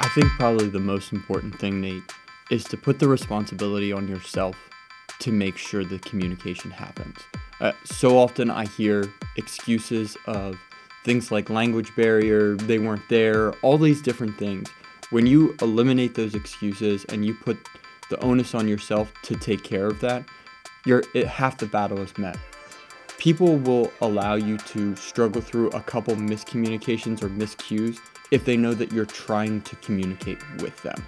I think probably the most important thing, Nate, is to put the responsibility on yourself to make sure the communication happens. Uh, so often I hear excuses of things like language barrier, they weren't there, all these different things. When you eliminate those excuses and you put the onus on yourself to take care of that, you're it, half the battle is met. People will allow you to struggle through a couple miscommunications or miscues if they know that you're trying to communicate with them.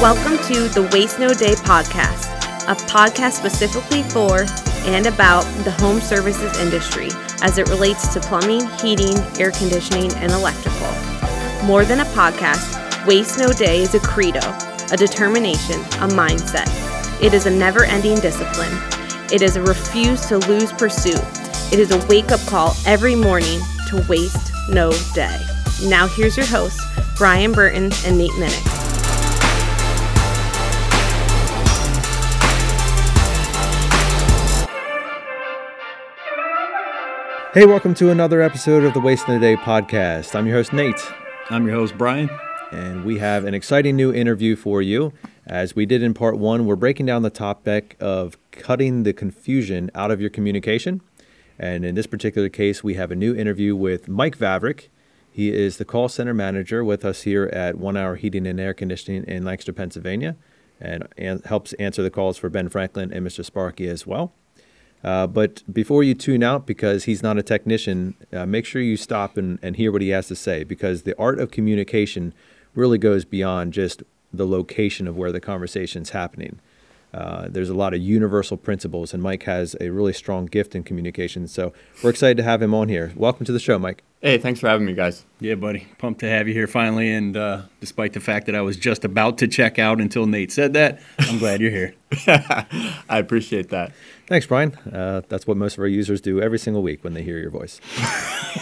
Welcome to the Waste No Day podcast, a podcast specifically for and about the home services industry as it relates to plumbing, heating, air conditioning, and electrical. More than a podcast, Waste No Day is a credo, a determination, a mindset. It is a never ending discipline. It is a refuse to lose pursuit. It is a wake up call every morning to waste no day. Now, here's your hosts, Brian Burton and Nate Minnick. Hey, welcome to another episode of the Waste No Day podcast. I'm your host, Nate. I'm your host, Brian. And we have an exciting new interview for you. As we did in part one, we're breaking down the topic of cutting the confusion out of your communication. And in this particular case, we have a new interview with Mike Vavrick. He is the call center manager with us here at One Hour Heating and Air Conditioning in Lancaster, Pennsylvania, and, helps answer the calls for Ben Franklin and Mr. Sparky as well. Uh, but before you tune out, because he's not a technician, uh, make sure you stop and, and hear what he has to say, because the art of communication really goes beyond just the location of where the conversation's happening. Uh, there's a lot of universal principles, and Mike has a really strong gift in communication. So we're excited to have him on here. Welcome to the show, Mike. Hey, thanks for having me, guys. Yeah, buddy. Pumped to have you here finally. And uh, despite the fact that I was just about to check out until Nate said that, I'm glad you're here. I appreciate that. Thanks, Brian. Uh, that's what most of our users do every single week when they hear your voice.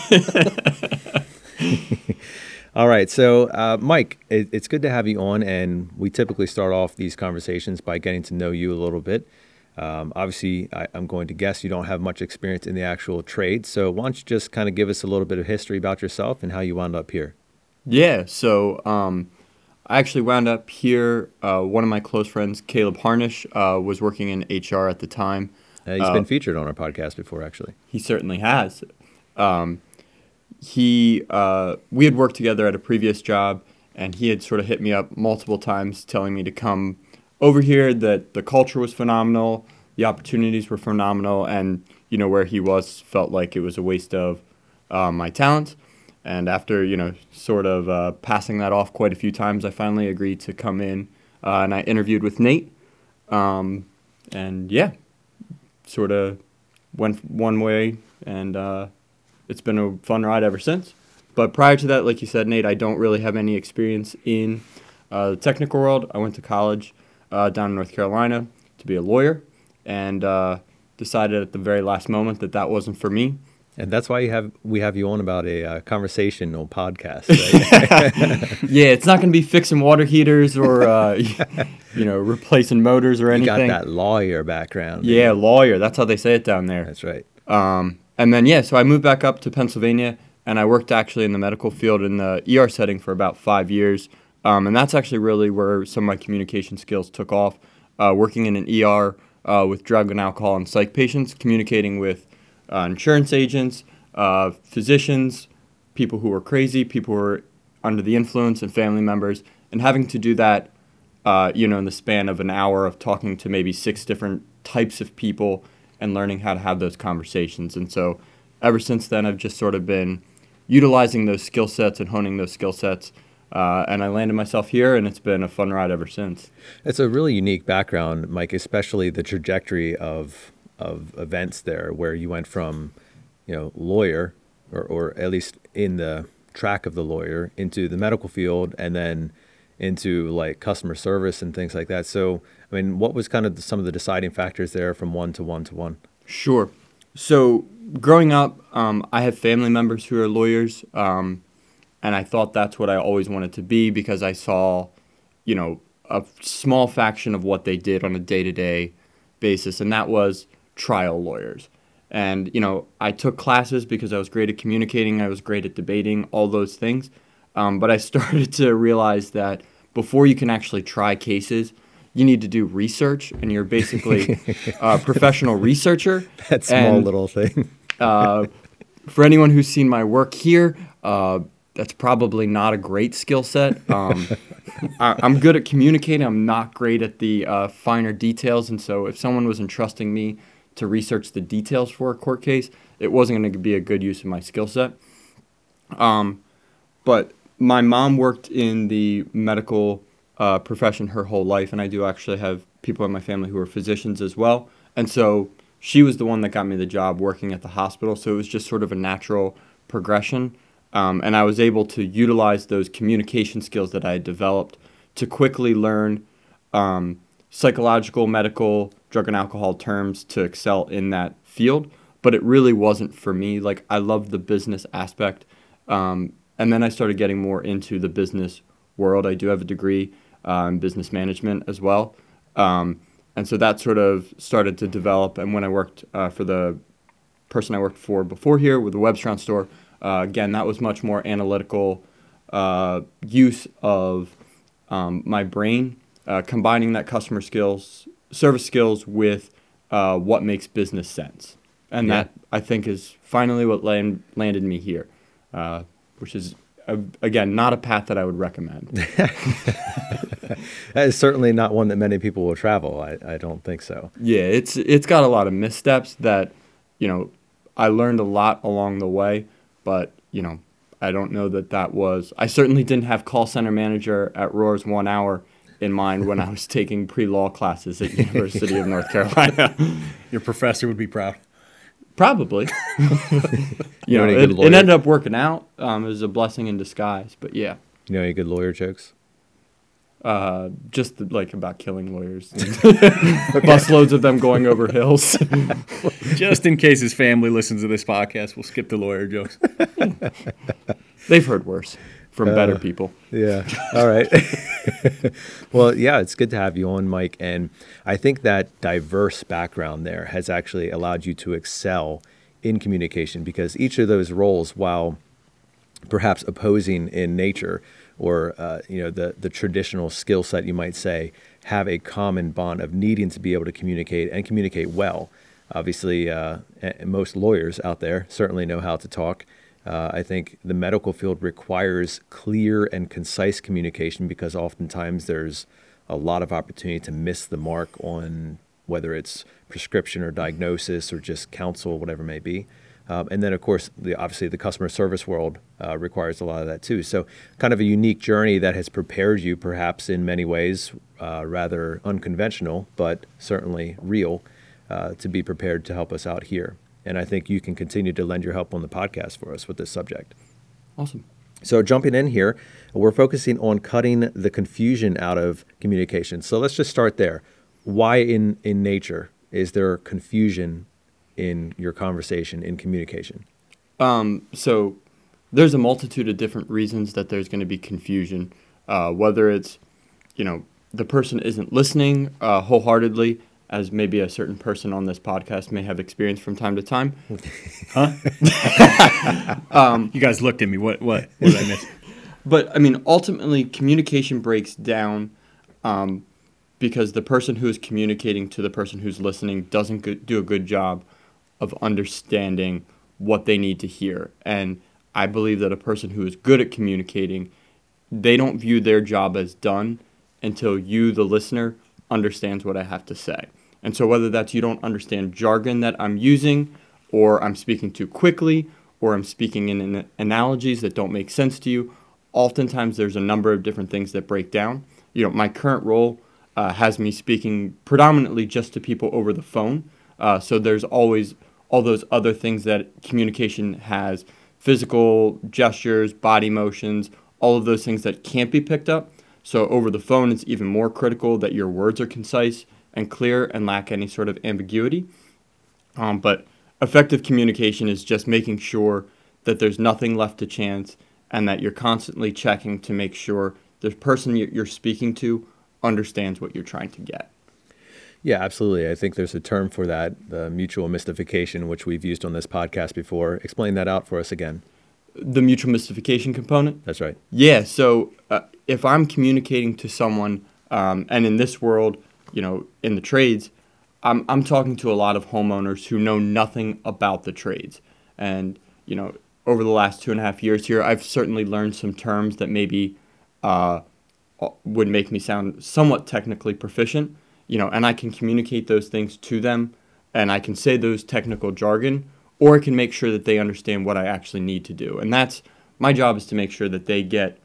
All right. So, uh, Mike, it, it's good to have you on. And we typically start off these conversations by getting to know you a little bit. Um, obviously, I, am going to guess you don't have much experience in the actual trade. So, why don't you just kind of give us a little bit of history about yourself and how you wound up here? Yeah. So, um, I actually wound up here. Uh, one of my close friends, Caleb Harnish, uh, was working in HR at the time. Uh, he's been featured on our podcast before, actually. He certainly has. Um, he, uh, we had worked together at a previous job, and he had sort of hit me up multiple times, telling me to come over here that the culture was phenomenal, the opportunities were phenomenal, and you know where he was felt like it was a waste of uh, my talent. And after you know sort of uh, passing that off quite a few times, I finally agreed to come in, uh, and I interviewed with Nate. Um, and yeah, sort of went one way, and uh, it's been a fun ride ever since. But prior to that, like you said, Nate, I don't really have any experience in uh, the technical world. I went to college uh, down in North Carolina to be a lawyer, and uh, decided at the very last moment that that wasn't for me. And that's why you have we have you on about a uh, conversational podcast. Right? yeah, it's not going to be fixing water heaters or uh, you know replacing motors or anything. You got that lawyer background. Yeah, lawyer. That's how they say it down there. That's right. Um, and then yeah, so I moved back up to Pennsylvania, and I worked actually in the medical field in the ER setting for about five years. Um, and that's actually really where some of my communication skills took off. Uh, working in an ER uh, with drug and alcohol and psych patients, communicating with uh, insurance agents, uh, physicians, people who were crazy, people who were under the influence, and family members, and having to do that, uh, you know, in the span of an hour of talking to maybe six different types of people and learning how to have those conversations. And so, ever since then, I've just sort of been utilizing those skill sets and honing those skill sets uh, and I landed myself here, and it's been a fun ride ever since. It's a really unique background, Mike, especially the trajectory of of events there, where you went from, you know, lawyer, or, or at least in the track of the lawyer, into the medical field, and then into like customer service and things like that. So, I mean, what was kind of some of the deciding factors there from one to one to one? Sure. So, growing up, um, I have family members who are lawyers. Um, and I thought that's what I always wanted to be because I saw, you know, a small faction of what they did on a day to day basis, and that was trial lawyers. And, you know, I took classes because I was great at communicating, I was great at debating, all those things. Um, but I started to realize that before you can actually try cases, you need to do research, and you're basically a professional researcher. That small And, little thing. uh, for anyone who's seen my work here, uh, that's probably not a great skill set. Um, I, I'm good at communicating. I'm not great at the uh, finer details, and so if someone was entrusting me to research the details for a court case, it wasn't going to be a good use of my skill set. Um, but my mom worked in the medical uh, profession her whole life, and I do actually have people in my family who are physicians as well. And so she was the one that got me the job working at the hospital. So it was just sort of a natural progression. Um, and I was able to utilize those communication skills that I had developed to quickly learn um, psychological, medical, drug and alcohol terms to excel in that field. But it really wasn't for me. Like, I loved the business aspect. Um, and then I started getting more into the business world. I do have a degree in business management as well. Um, and so that sort of started to develop. And when I worked uh, for the person I worked for before here with the WebstaurantStore, uh, again, that was much more analytical uh, use of um, my brain, uh, combining that customer skills, service skills with uh, what makes business sense. And Yeah. that, I think, is finally what land, landed me here, uh, which is, uh, again, not a path that I would recommend. That is certainly not one that many people will travel. I, I don't think so. Yeah, it's it's got a lot of missteps that, you know, I learned a lot along the way, but you know, I don't know that that was. I certainly didn't have call center manager at Roar's one hour in mind when I was taking pre law classes at University of North Carolina. Your professor would be proud. Probably. you know, it, it ended up working out. Um, it was a blessing in disguise, but yeah. You know any good lawyer jokes? Uh, just like about killing lawyers, busloads of them going over hills. Just in case his family listens to this podcast, we'll skip the lawyer jokes. They've heard worse from better Uh, people. Yeah. All right. well, yeah, it's good to have you on, Mike. And I think that diverse background there has actually allowed you to excel in communication because each of those roles, while perhaps opposing in nature or uh, you know the the traditional skill set you might say have a common bond of needing to be able to communicate and communicate well obviously uh, most lawyers out there certainly know how to talk uh, i think the medical field requires clear and concise communication because oftentimes there's a lot of opportunity to miss the mark on whether it's prescription or diagnosis or just counsel whatever it may be um, and then, of course, the, obviously the customer service world uh, requires a lot of that too. So, kind of a unique journey that has prepared you, perhaps in many ways, uh, rather unconventional, but certainly real, uh, to be prepared to help us out here. And I think you can continue to lend your help on the podcast for us with this subject. Awesome. So, jumping in here, we're focusing on cutting the confusion out of communication. So, let's just start there. Why, in, in nature, is there confusion in your conversation, in communication? Um, so there's a multitude of different reasons that there's going to be confusion, uh, whether it's, you know, the person isn't listening uh, wholeheartedly, as maybe a certain person on this podcast may have experienced from time to time. Huh? You guys looked at me. What? What? What did I miss? But I mean, ultimately, communication breaks down um, because the person who is communicating to the person who's listening doesn't go- do a good job of understanding what they need to hear. And I believe that a person who is good at communicating, they don't view their job as done until you, the listener, understands what I have to say. And so, whether that's you don't understand jargon that I'm using, or I'm speaking too quickly, or I'm speaking in an- analogies that don't make sense to you, oftentimes there's a number of different things that break down. You know, my current role uh, has me speaking predominantly just to people over the phone. Uh, so there's always all those other things that communication has physical gestures, body motions, all of those things that can't be picked up. So over the phone, it's even more critical that your words are concise and clear and lack any sort of ambiguity. Um, but effective communication is just making sure that there's nothing left to chance and that you're constantly checking to make sure the person you- you're speaking to understands what you're trying to get. Yeah, absolutely. I think there's a term for that, the mutual mystification, which we've used on this podcast before. Explain that out for us again. The mutual mystification component. That's right. Yeah. So uh, if I'm communicating to someone, um, and in this world, you know, in the trades, I'm I'm talking to a lot of homeowners who know nothing about the trades, and you know, over the last two and a half years here, I've certainly learned some terms that maybe uh, would make me sound somewhat technically proficient, you know, and I can communicate those things to them, and I can say those technical jargon, or I can make sure that they understand what I actually need to do, and that's my job is to make sure that they get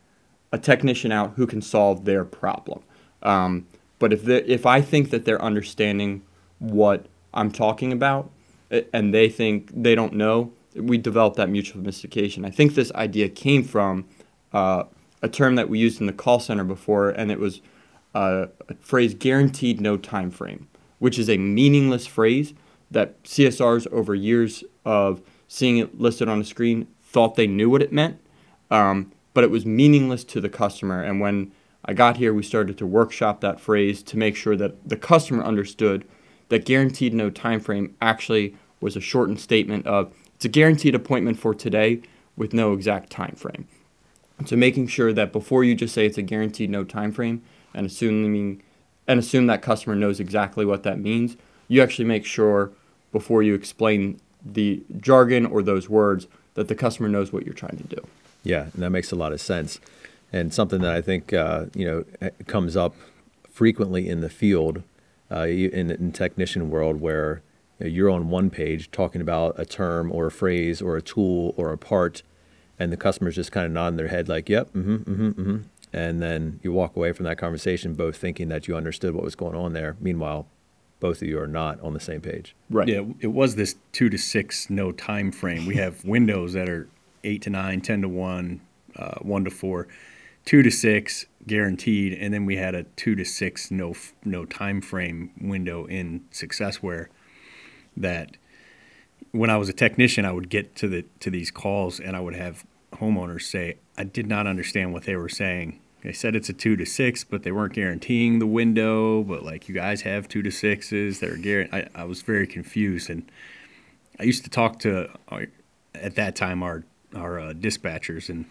a technician out who can solve their problem. Um, but if if I think that they're understanding what I'm talking about, and they think they don't know, we develop that mutual mystification. I think this idea came from uh, a term that we used in the call center before, and it was uh, a phrase guaranteed no time frame, which is a meaningless phrase that CSRs over years of seeing it listed on a screen thought they knew what it meant, um, but it was meaningless to the customer. And when I got here, we started to workshop that phrase to make sure that the customer understood that guaranteed no time frame actually was a shortened statement of it's a guaranteed appointment for today with no exact time frame. So making sure that before you just say it's a guaranteed no time frame and assuming and assume that customer knows exactly what that means, you actually make sure before you explain the jargon or those words that the customer knows what you're trying to do. Yeah, and that makes a lot of sense, and something that I think uh, you know eh, comes up frequently in the field, uh, in, in technician world, where you know, you're on one page talking about a term or a phrase or a tool or a part, and the customer's just kind of nodding their head like, "Yep, mm-hmm, mm-hmm, mm-hmm," and then you walk away from that conversation both thinking that you understood what was going on there. Meanwhile, both of you are not on the same page. Right. Yeah, it was this two to six no time frame. We have windows that are eight to nine, ten to one, uh, one to four, two to six guaranteed, and then we had a two to six no no time frame window in Successware that when I was a technician, I would get to the to these calls and I would have homeowners say, "I did not understand what they were saying." They said it's a two to six, but they weren't guaranteeing the window. But like you guys have two to sixes, they're guaranteed. I, I was very confused, and I used to talk to uh, at that time our our uh, dispatchers and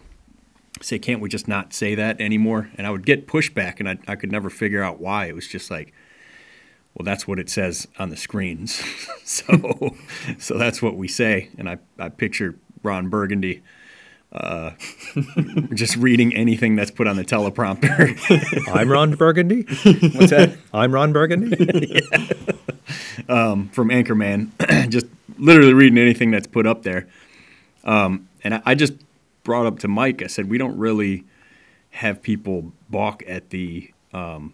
say, "Can't we just not say that anymore?" And I would get pushback, and I I could never figure out why. It was just like well, that's what it says on the screens. so, so that's what we say. And I, I picture Ron Burgundy uh, just reading anything that's put on the teleprompter. I'm Ron Burgundy. What's that? I'm Ron Burgundy. yeah. um, from Anchorman, just literally reading anything that's put up there. Um, and I, I just brought up to Mike. I said we don't really have people balk at the um,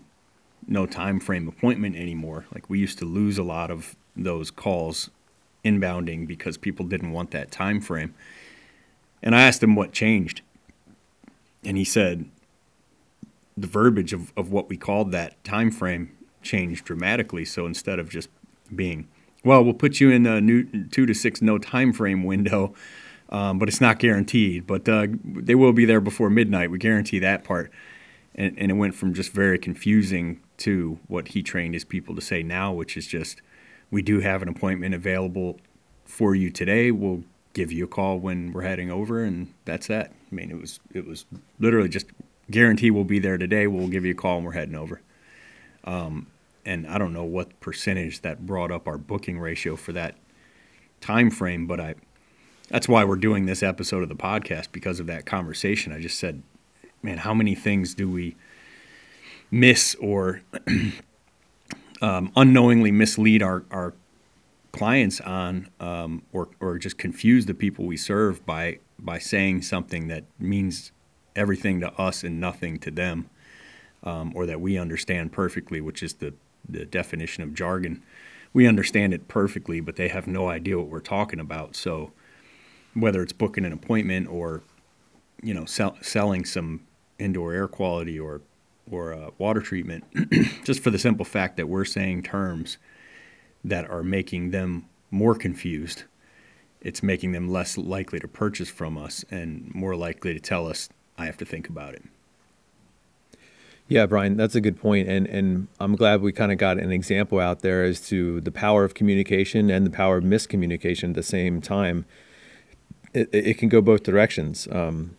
no time frame appointment anymore. Like we used to lose a lot of those calls inbounding because people didn't want that time frame. And I asked him what changed. And he said the verbiage of, of what we called that time frame changed dramatically. So instead of just being, well, we'll put you in a new two to six no time frame window, um, but it's not guaranteed. But uh, they will be there before midnight. We guarantee that part. And, and it went from just very confusing to what he trained his people to say now, which is just, we do have an appointment available for you today. We'll give you a call when we're heading over, and that's that. I mean, it was it was literally just guarantee we'll be there today. We'll give you a call and we're heading over. Um, and I don't know what percentage that brought up our booking ratio for that time frame, but I that's why we're doing this episode of the podcast because of that conversation. I just said, man, how many things do we miss or um, unknowingly mislead our, our clients on um, or, or just confuse the people we serve by by saying something that means everything to us and nothing to them um, or that we understand perfectly which is the, the definition of jargon we understand it perfectly but they have no idea what we're talking about so whether it's booking an appointment or you know sell, selling some indoor air quality or or uh, water treatment, just for the simple fact that we're saying terms that are making them more confused. It's making them less likely to purchase from us and more likely to tell us, I have to think about it. Yeah, Brian, that's a good point, and and I'm glad we kind of got an example out there as to the power of communication and the power of miscommunication at the same time. It, it can go both directions. Um,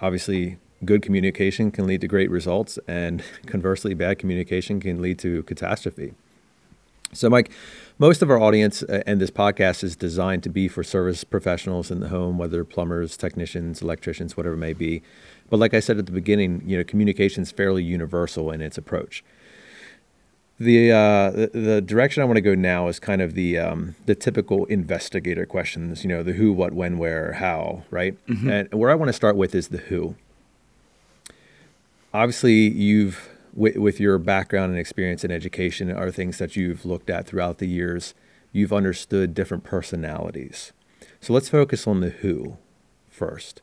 obviously, good communication can lead to great results, and conversely, bad communication can lead to catastrophe. So, Mike, most of our audience uh, and this podcast is designed to be for service professionals in the home, whether plumbers, technicians, electricians, whatever it may be. But like I said at the beginning, you know, communication is fairly universal in its approach. The, uh, the, the direction I want to go now is kind of the um, the typical investigator questions. You know, the who, what, when, where, how, right? Mm-hmm. And where I want to start with is the who. Obviously, you've with, with your background and experience in education are things that you've looked at throughout the years. You've understood different personalities. So let's focus on the who first.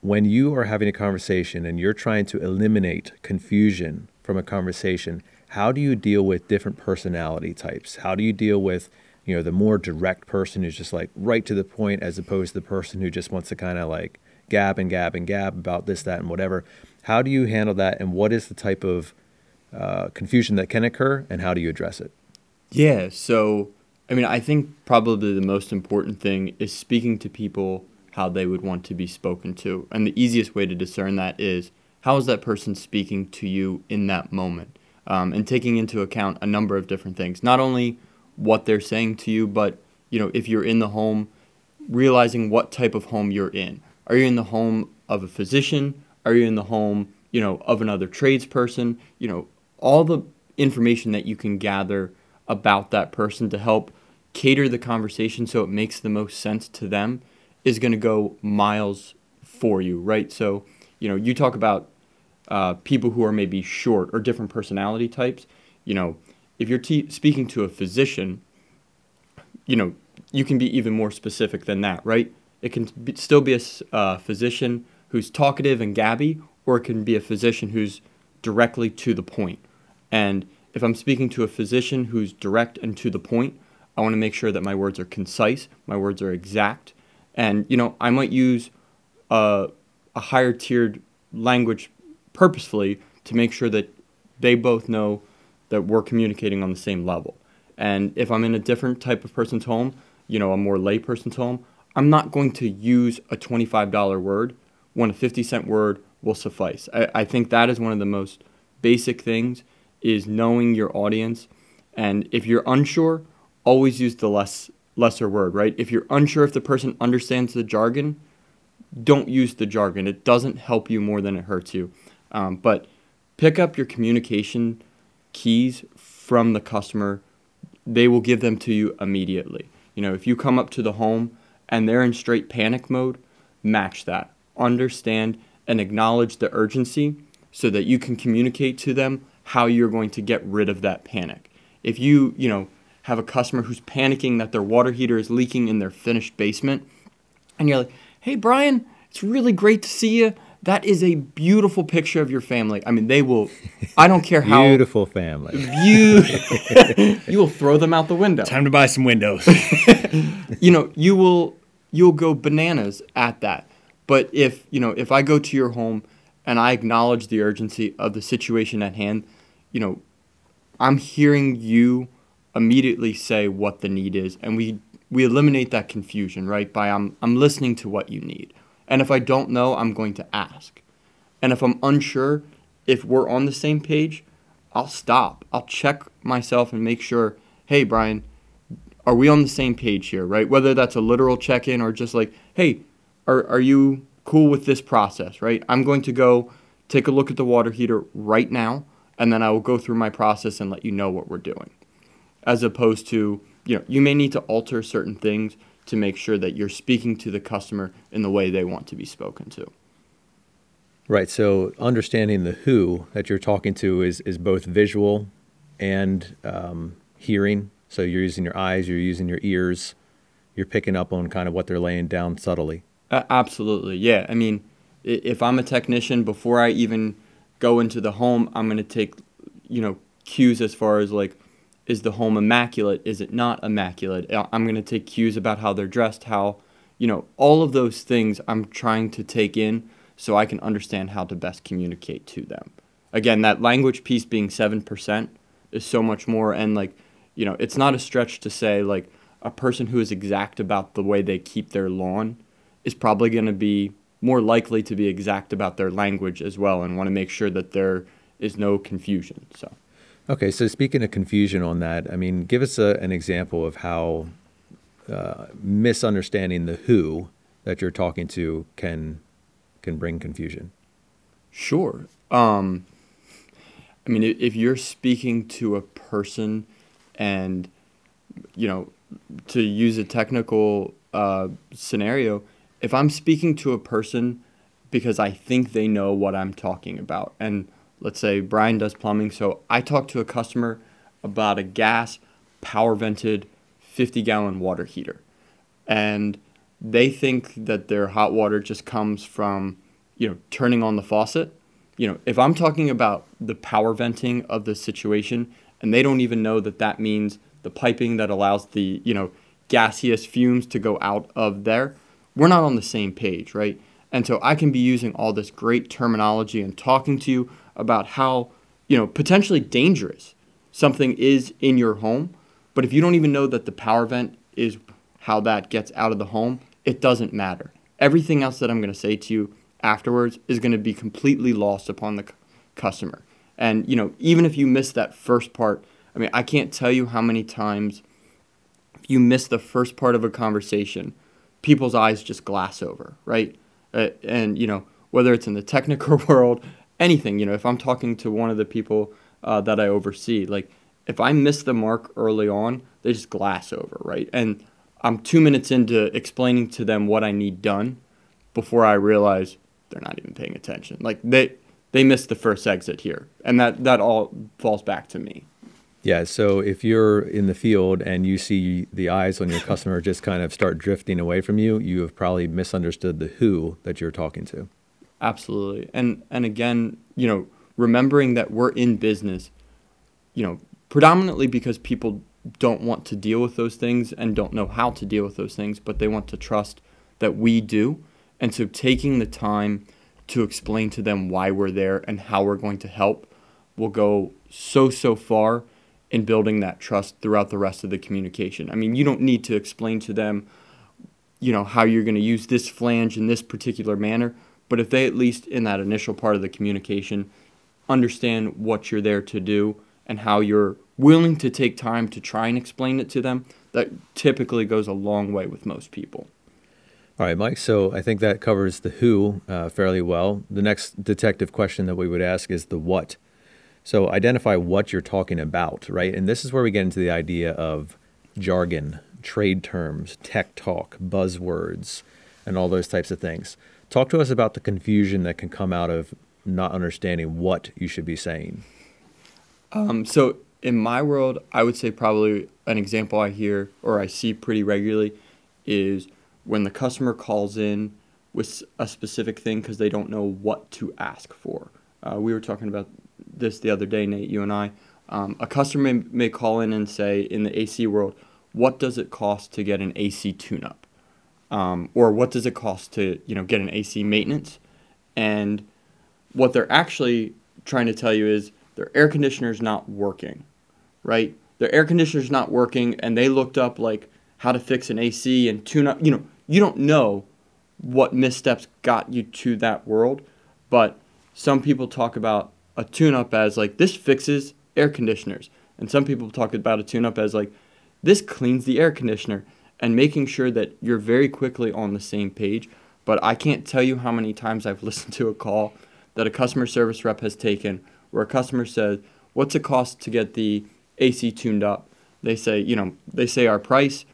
When you are having a conversation and you're trying to eliminate confusion from a conversation, how do you deal with different personality types? How do you deal with, you know, the more direct person who's just like right to the point as opposed to the person who just wants to kind of like gab and gab and gab about this, that, and whatever. How do you handle that, and what is the type of uh, confusion that can occur, and how do you address it? Yeah, so I mean, I think probably the most important thing is speaking to people how they would want to be spoken to. And the easiest way to discern that is how is that person speaking to you in that moment? Um, and taking into account a number of different things, not only what they're saying to you, but you know, if you're in the home, realizing what type of home you're in. Are you in the home of a physician? Are you in the home, you know, of another tradesperson? You know, all the information that you can gather about that person to help cater the conversation so it makes the most sense to them is going to go miles for you, right? So, you know, you talk about uh, people who are maybe short or different personality types. You know, if you're speaking to a physician, you know, you can be even more specific than that, right? It can be, still be a uh, physician who's talkative and gabby, or it can be a physician who's directly to the point. And if I'm speaking to a physician who's direct and to the point, I want to make sure that my words are concise, my words are exact, and you know I might use a, a higher tiered language purposefully to make sure that they both know that we're communicating on the same level. And if I'm in a different type of person's home, you know, a more lay person's home, I'm not going to use a $25 word when a 50 cent word will suffice. I, I think that is one of the most basic things is knowing your audience. And if you're unsure, always use the less lesser word, right? If you're unsure if the person understands the jargon, don't use the jargon. It doesn't help you more than it hurts you. Um, but pick up your communication keys from the customer. They will give them to you immediately. You know, if you come up to the home and they're in straight panic mode, match that understand, and acknowledge the urgency so that you can communicate to them how you're going to get rid of that panic. If you, you know, have a customer who's panicking that their water heater is leaking in their finished basement, and you're like, hey, Brian, it's really great to see you. That is a beautiful picture of your family. I mean, they will. I don't care how beautiful family. You you will throw them out the window. Time to buy some windows. you know, you will you'll go bananas at that. But if, you know, if I go to your home and I acknowledge the urgency of the situation at hand, you know, I'm hearing you immediately say what the need is and we we eliminate that confusion, right? By I'm I'm listening to what you need. And if I don't know, I'm going to ask. And if I'm unsure if we're on the same page, I'll stop. I'll check myself and make sure, "Hey, Brian, are we on the same page here?" right? Whether that's a literal check-in or just like, "Hey, are, are you cool with this process, right? I'm going to go take a look at the water heater right now, and then I will go through my process and let you know what we're doing. As opposed to, you know, you may need to alter certain things to make sure that you're speaking to the customer in the way they want to be spoken to. Right. So understanding the who that you're talking to is, is both visual and um, hearing. So you're using your eyes, you're using your ears, you're picking up on kind of what they're laying down subtly. Uh, absolutely, yeah. I mean, if I'm a technician, before I even go into the home, I'm going to take, you know, cues as far as like, is the home immaculate? Is it not immaculate? Uh, I'm going to take cues about how they're dressed, how, you know, all of those things I'm trying to take in so I can understand how to best communicate to them. again, that language piece being 7% is so much more. And like, you know, it's not a stretch to say like a person who is exact about the way they keep their lawn is probably going to be more likely to be exact about their language as well and want to make sure that there is no confusion. So. Okay, so speaking of confusion on that, I mean, give us a, an example of how uh, misunderstanding the who that you're talking to can can bring confusion. Sure. Um, I mean, if you're speaking to a person, and you know, to use a technical uh, scenario, if I'm speaking to a person because I think they know what I'm talking about, and let's say Brian does plumbing, so I talk to a customer about a gas power vented 50 gallon water heater. And they think that their hot water just comes from, you know, turning on the faucet. You know, if I'm talking about the power venting of the situation and they don't even know that that means the piping that allows the, you know, gaseous fumes to go out of there, we're not on the same page, right? And so I can be using all this great terminology and talking to you about how, you know, potentially dangerous something is in your home. But if you don't even know that the power vent is how that gets out of the home, it doesn't matter. Everything else that I'm going to say to you afterwards is going to be completely lost upon the c- customer. And, you know, even if you miss that first part, I mean, I can't tell you how many times you miss the first part of a conversation, people's eyes just glass over, right? Uh, and, you know, whether it's in the technical world, anything, you know, if I'm talking to one of the people uh, that I oversee, like if I miss the mark early on, they just glass over, right? And I'm two minutes into explaining to them what I need done before I realize they're not even paying attention. Like they they missed the first exit here, and that that all falls back to me. Yeah. So if you're in the field and you see the eyes on your customer just kind of start drifting away from you, you have probably misunderstood the who that you're talking to. Absolutely. And and again, you know, remembering that we're in business, you know, predominantly because people don't want to deal with those things and don't know how to deal with those things, but they want to trust that we do. And so taking the time to explain to them why we're there and how we're going to help will go so, so far in building that trust throughout the rest of the communication. I mean, you don't need to explain to them, you know, how you're going to use this flange in this particular manner, but if they at least in that initial part of the communication understand what you're there to do and how you're willing to take time to try and explain it to them, that typically goes a long way with most people. All right, Mike. So I think that covers the who uh, fairly well. The next detective question that we would ask is the what. So identify what you're talking about, right? And this is where we get into the idea of jargon, trade terms, tech talk, buzzwords, and all those types of things. Talk to us about the confusion that can come out of not understanding what you should be saying. Um, so in my world, I would say probably an example I hear or I see pretty regularly is when the customer calls in with a specific thing because they don't know what to ask for. Uh, we were talking about this the other day, Nate, you and I. Um, a customer may, may call in and say, in the AC world, what does it cost to get an AC tune-up? Um, or what does it cost to you know get an AC maintenance? And what they're actually trying to tell you is their air conditioner is not working right? Their air conditioner's not working, and they looked up like how to fix an AC and tune up. You know, you don't know what missteps got you to that world, but some people talk about a tune up as like this fixes air conditioners, and some people talk about a tune up as like this cleans the air conditioner, and making sure that you're very quickly on the same page. But I can't tell you how many times I've listened to a call that a customer service rep has taken where a customer says, What's it cost to get the AC tuned up. They say, you know, they say our price.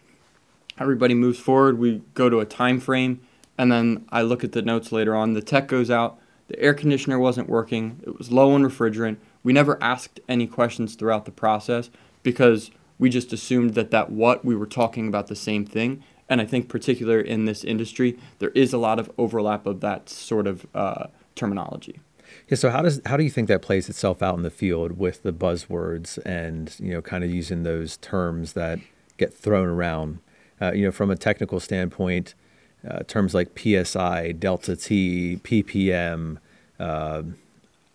Everybody moves forward. We go to a time frame, and then I look at the notes later on. The tech goes out. The air conditioner wasn't working. It was low on refrigerant. We never asked any questions throughout the process because we just assumed that that what we were talking about the same thing. And I think, particular in this industry, there is a lot of overlap of that sort of uh, terminology. Yeah. So how does how do you think that plays itself out in the field with the buzzwords and you know kind of using those terms that get thrown around? Uh, you know, from a technical standpoint, uh, terms like PSI, delta T, ppm. Uh,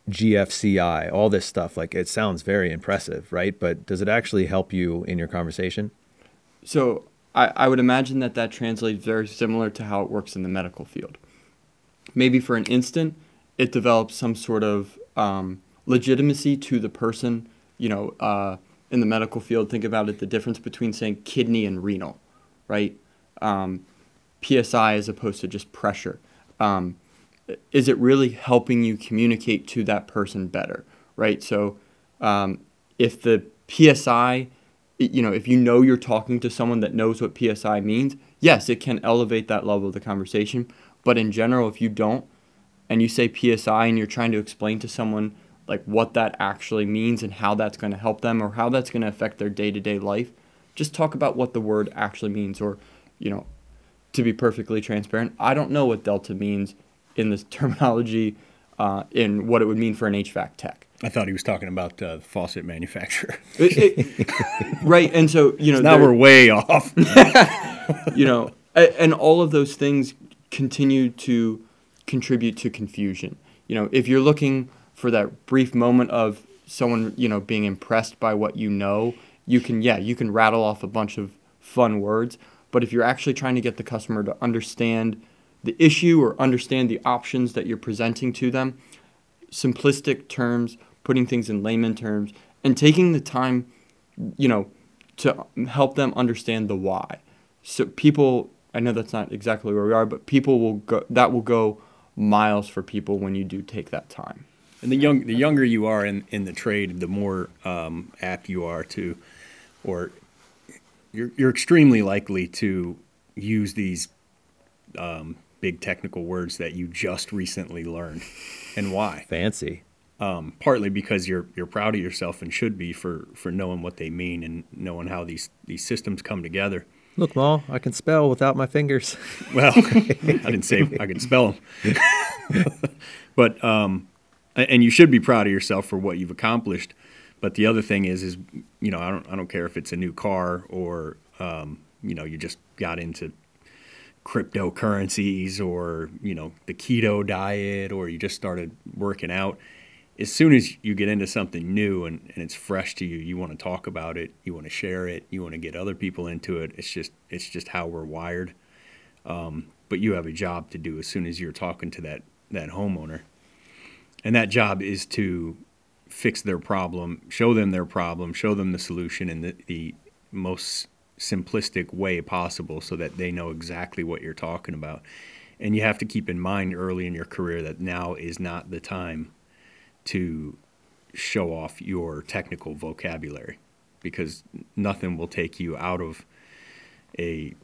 GFCI, all this stuff. Like it sounds very impressive, right? But does it actually help you in your conversation? So I, I would imagine that that translates very similar to how it works in the medical field. Maybe for an instant, it develops some sort of um, legitimacy to the person. You know, uh, in the medical field, think about it the difference between saying kidney and renal, right? Um, PSI as opposed to just pressure. Um, is it really helping you communicate to that person better, right? So um, if the PSI, you know, if you know you're talking to someone that knows what PSI means, yes, it can elevate that level of the conversation. But in general, if you don't, and you say PSI and you're trying to explain to someone like what that actually means and how that's going to help them or how that's going to affect their day-to-day life, just talk about what the word actually means or, you know, to be perfectly transparent, I don't know what delta means in this terminology uh, in what it would mean for an HVAC tech. I thought he was talking about uh, the faucet manufacturer. It- it- right, and so you know now we're way off. you know, and all of those things continue to contribute to confusion. You know, if you're looking for that brief moment of someone, you know, being impressed by what you know, you can, yeah, you can rattle off a bunch of fun words. But if you're actually trying to get the customer to understand the issue or understand the options that you're presenting to them, simplistic terms, putting things in layman terms, and taking the time, you know, to help them understand the why. So people, I know that's not exactly where we are, but people will go. That will go miles for people when you do take that time. And the young, the younger you are in, in the trade, the more um, apt you are to, or you're you're extremely likely to use these um, big technical words that you just recently learned, and why? Fancy. Um, partly because you're you're proud of yourself and should be for for knowing what they mean and knowing how these these systems come together. Look, Ma, I can spell without my fingers. Well, I didn't say I could spell them, but um, and you should be proud of yourself for what you've accomplished. But the other thing is, is you know, I don't I don't care if it's a new car or um, you know you just got into cryptocurrencies or you know the keto diet or you just started working out. As soon as you get into something new and, and it's fresh to you, you want to talk about it, you want to share it, you want to get other people into it. It's just it's just how we're wired um, but you have a job to do as soon as you're talking to that that homeowner and that job is to fix their problem show them their problem show them the solution in the, the most simplistic way possible so that they know exactly what you're talking about. And you have to keep in mind early in your career that now is not the time to show off your technical vocabulary because nothing will take you out of a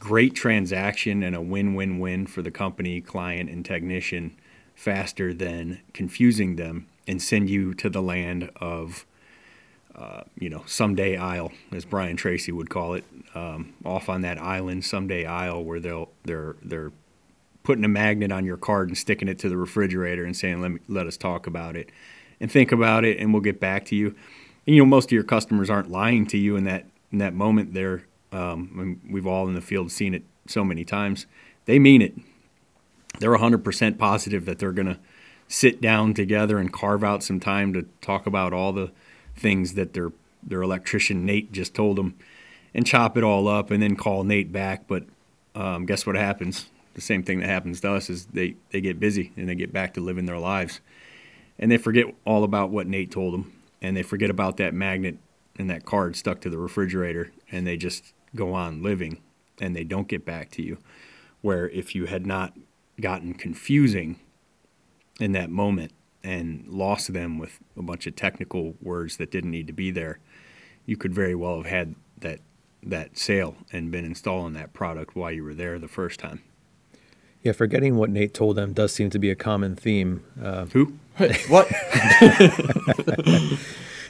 great transaction and a win-win-win for the company, client, and technician faster than confusing them and send you to the land of, you know, someday isle, as Brian Tracy would call it, um, off on that island, someday isle, where they'll they're they're putting a magnet on your card and sticking it to the refrigerator and saying, "Let me let us talk about it," and think about it, and we'll get back to you. And you know, most of your customers aren't lying to you in that in that moment. They're um, we've all in the field seen it so many times. They mean it. They're 100% positive that they're going to sit down together and carve out some time to talk about all the things that their their electrician Nate just told them, and chop it all up, and then call Nate back. But um, guess what happens? The same thing that happens to us is they they get busy and they get back to living their lives, and they forget all about what Nate told them, and they forget about that magnet and that card stuck to the refrigerator, and they just go on living, and they don't get back to you. Where if you had not gotten confusing in that moment and lost them with a bunch of technical words that didn't need to be there, you could very well have had that that sale and been installing that product while you were there the first time. Yeah, forgetting what Nate told them does seem to be a common theme. Uh, Who? what?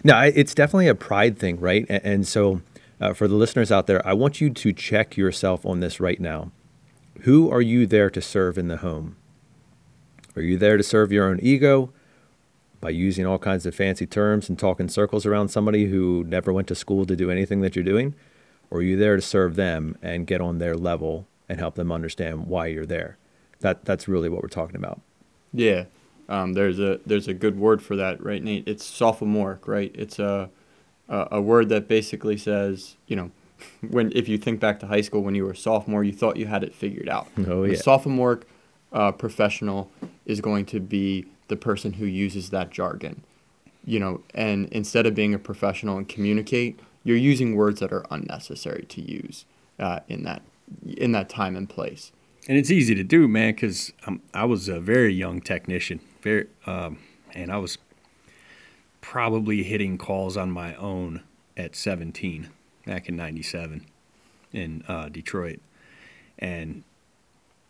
No, it's definitely a pride thing, right? And so, uh, for the listeners out there, I want you to check yourself on this right now. Who are you there to serve in the home? Are you there to serve your own ego by using all kinds of fancy terms and talking circles around somebody who never went to school to do anything that you're doing? Or are you there to serve them and get on their level and help them understand why you're there? That that's really what we're talking about. Yeah. Um, there's a there's a good word for that, right, Nate? It's sophomoric, right? It's a a, a word that basically says, you know, when if you think back to high school when you were a sophomore, you thought you had it figured out. Oh, yeah. sophomoric uh, professional is going to be the person who uses that jargon, you know, and instead of being a professional and communicate, you're using words that are unnecessary to use uh, in that in that time and place. And it's easy to do, man, because I was a very young technician. Very, um, and I was probably hitting calls on my own at 17 back in 97 in uh, Detroit. And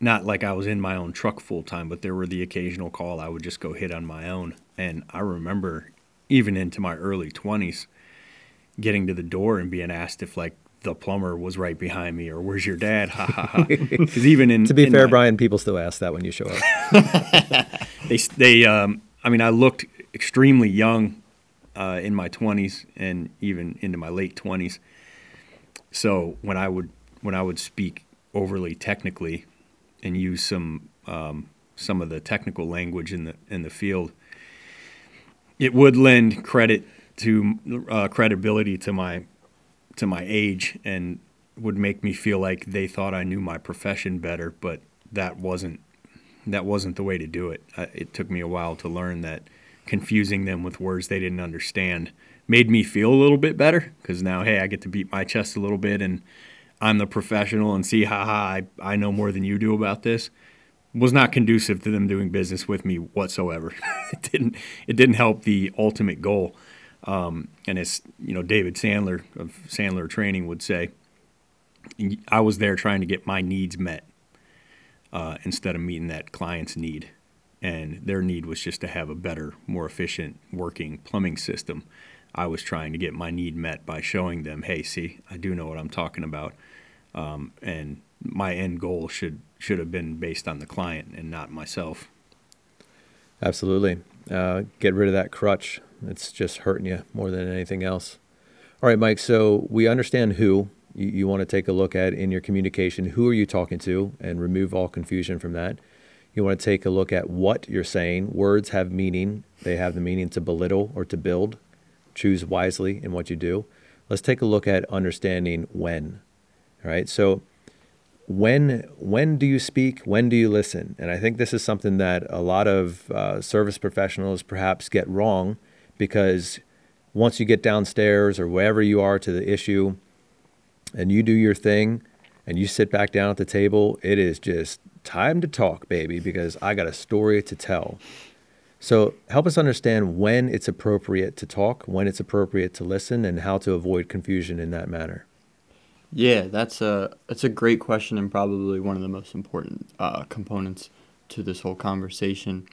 not like I was in my own truck full time, but there were the occasional call I would just go hit on my own. And I remember even into my early 20s getting to the door and being asked if like the plumber was right behind me or where's your dad? Ha ha ha. Because even in To be in fair, my- Brian, people still ask that when you show up. they they um I mean I looked extremely young uh, in my 20s and even into my late 20s. So when I would when I would speak overly technically and use some um, some of the technical language in the in the field, it would lend credit to uh, credibility to my to my age and would make me feel like they thought I knew my profession better, but that wasn't that wasn't the way to do it. Uh, it took me a while to learn that confusing them with words they didn't understand made me feel a little bit better because now, hey, I get to beat my chest a little bit and I'm the professional and see, haha, I, I know more than you do about this. Was not conducive to them doing business with me whatsoever. it didn't. It didn't help the ultimate goal. Um, and as you know, David Sandler of Sandler Training would say, I was there trying to get my needs met uh, instead of meeting that client's need. And their need was just to have a better, more efficient working plumbing system. I was trying to get my need met by showing them, hey, see, I do know what I'm talking about. Um, and my end goal should should have been based on the client and not myself. Absolutely. Uh, get rid of that crutch. It's just hurting you more than anything else. All right, Mike. So we understand who you, you want to take a look at in your communication. Who are you talking to and remove all confusion from that. You want to take a look at what you're saying. Words have meaning, they have the meaning to belittle or to build. Choose wisely in what you do. Let's take a look at understanding when. All right. So when when do you speak when do you listen and i think this is something that a lot of uh, service professionals perhaps get wrong because once you get downstairs or wherever you are to the issue and you do your thing and you sit back down at the table it is just time to talk baby because i got a story to tell so help us understand when it's appropriate to talk when it's appropriate to listen and how to avoid confusion in that manner Yeah, that's a that's a great question and probably one of the most important uh, components to this whole conversation.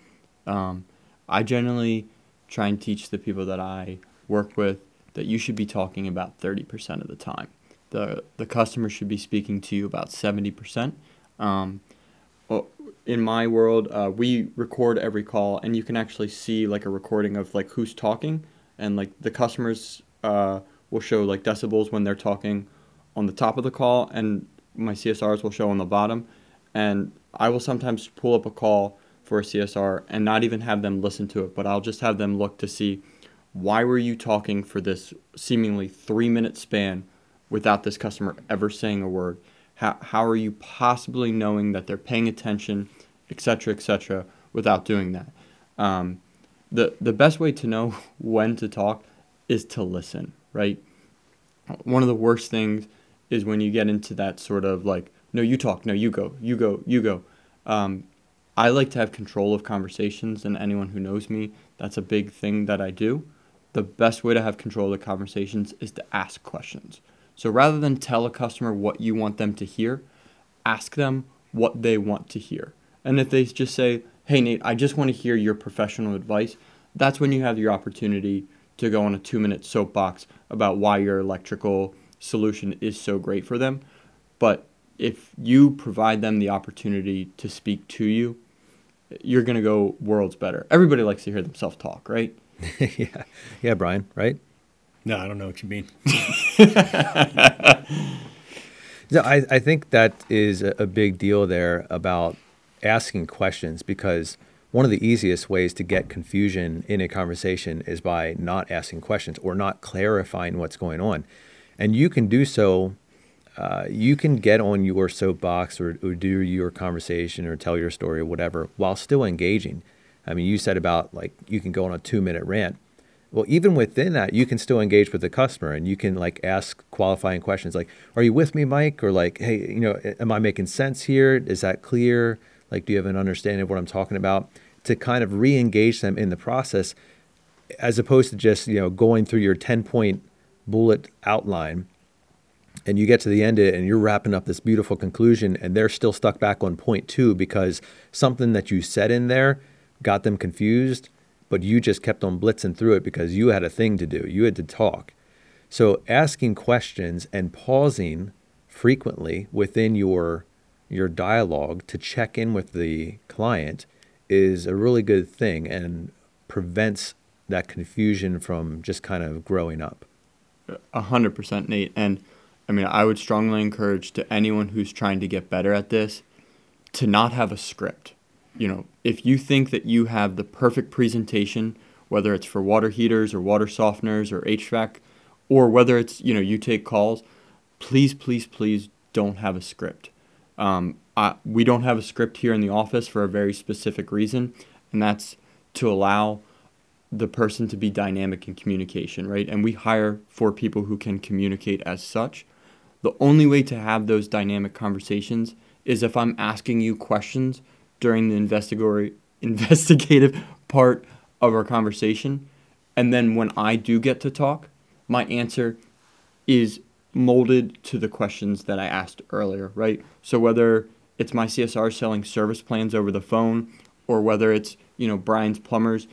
Um, I generally try and teach the people that I work with that you should be talking about thirty percent of the time. the The customer should be speaking to you about seventy percent. Um, well, in my world, uh, we record every call, and you can actually see like a recording of like who's talking, and like the customers uh, will show like decibels when they're talking on the top of the call, and my CSRs will show on the bottom. And I will sometimes pull up a call for a CSR and not even have them listen to it, but I'll just have them look to see why were you talking for this seemingly three minute span without this customer ever saying a word? How, how are you possibly knowing that they're paying attention, et cetera, et cetera, without doing that? Um, the, the best way to know when to talk is to listen, right? One of the worst things is when you get into that sort of like, no, you talk, no, you go, you go, you go. Um, I like to have control of conversations, and anyone who knows me, that's a big thing that I do. The best way to have control of the conversations is to ask questions. So rather than tell a customer what you want them to hear, ask them what they want to hear. And if they just say, hey, Nate, I just want to hear your professional advice, that's when you have your opportunity to go on a two minute soapbox about why your electrical solution is so great for them. But if you provide them the opportunity to speak to you, you're going to go worlds better. Everybody likes to hear themselves talk, right? yeah yeah brian right No, I don't know what you mean. No, I, I think that is a, big deal there about asking questions because one of the easiest ways to get confusion in a conversation is by not asking questions or not clarifying what's going on. And you can do so. Uh, you can get on your soapbox or, or do your conversation or tell your story or whatever while still engaging. I mean, you said about like you can go on a two minute rant. Well, even within that, you can still engage with the customer and you can like ask qualifying questions like, Are you with me, Mike? Or like, Hey, you know, am I making sense here? Is that clear? Like, do you have an understanding of what I'm talking about? To kind of re engage them in the process as opposed to just, you know, going through your 10 point bullet outline and you get to the end of it and you're wrapping up this beautiful conclusion and they're still stuck back on point two because something that you said in there got them confused, but you just kept on blitzing through it because you had a thing to do. You had to talk. So asking questions and pausing frequently within your your dialogue to check in with the client is a really good thing and prevents that confusion from just kind of growing up. A hundred percent, Nate. And I mean, I would strongly encourage to anyone who's trying to get better at this to not have a script. You know, if you think that you have the perfect presentation, whether it's for water heaters or water softeners or HVAC, or whether it's, you know, you take calls, please, please, please don't have a script. Um, I, we don't have a script here in the office for a very specific reason, and that's to allow the person to be dynamic in communication, right? And we hire for people who can communicate as such. The only way to have those dynamic conversations is if I'm asking you questions during the investigatory investigative part of our conversation, and then when I do get to talk, my answer is molded to the questions that I asked earlier, right? So whether it's my CSR selling service plans over the phone or whether it's, you know, Brian's plumbers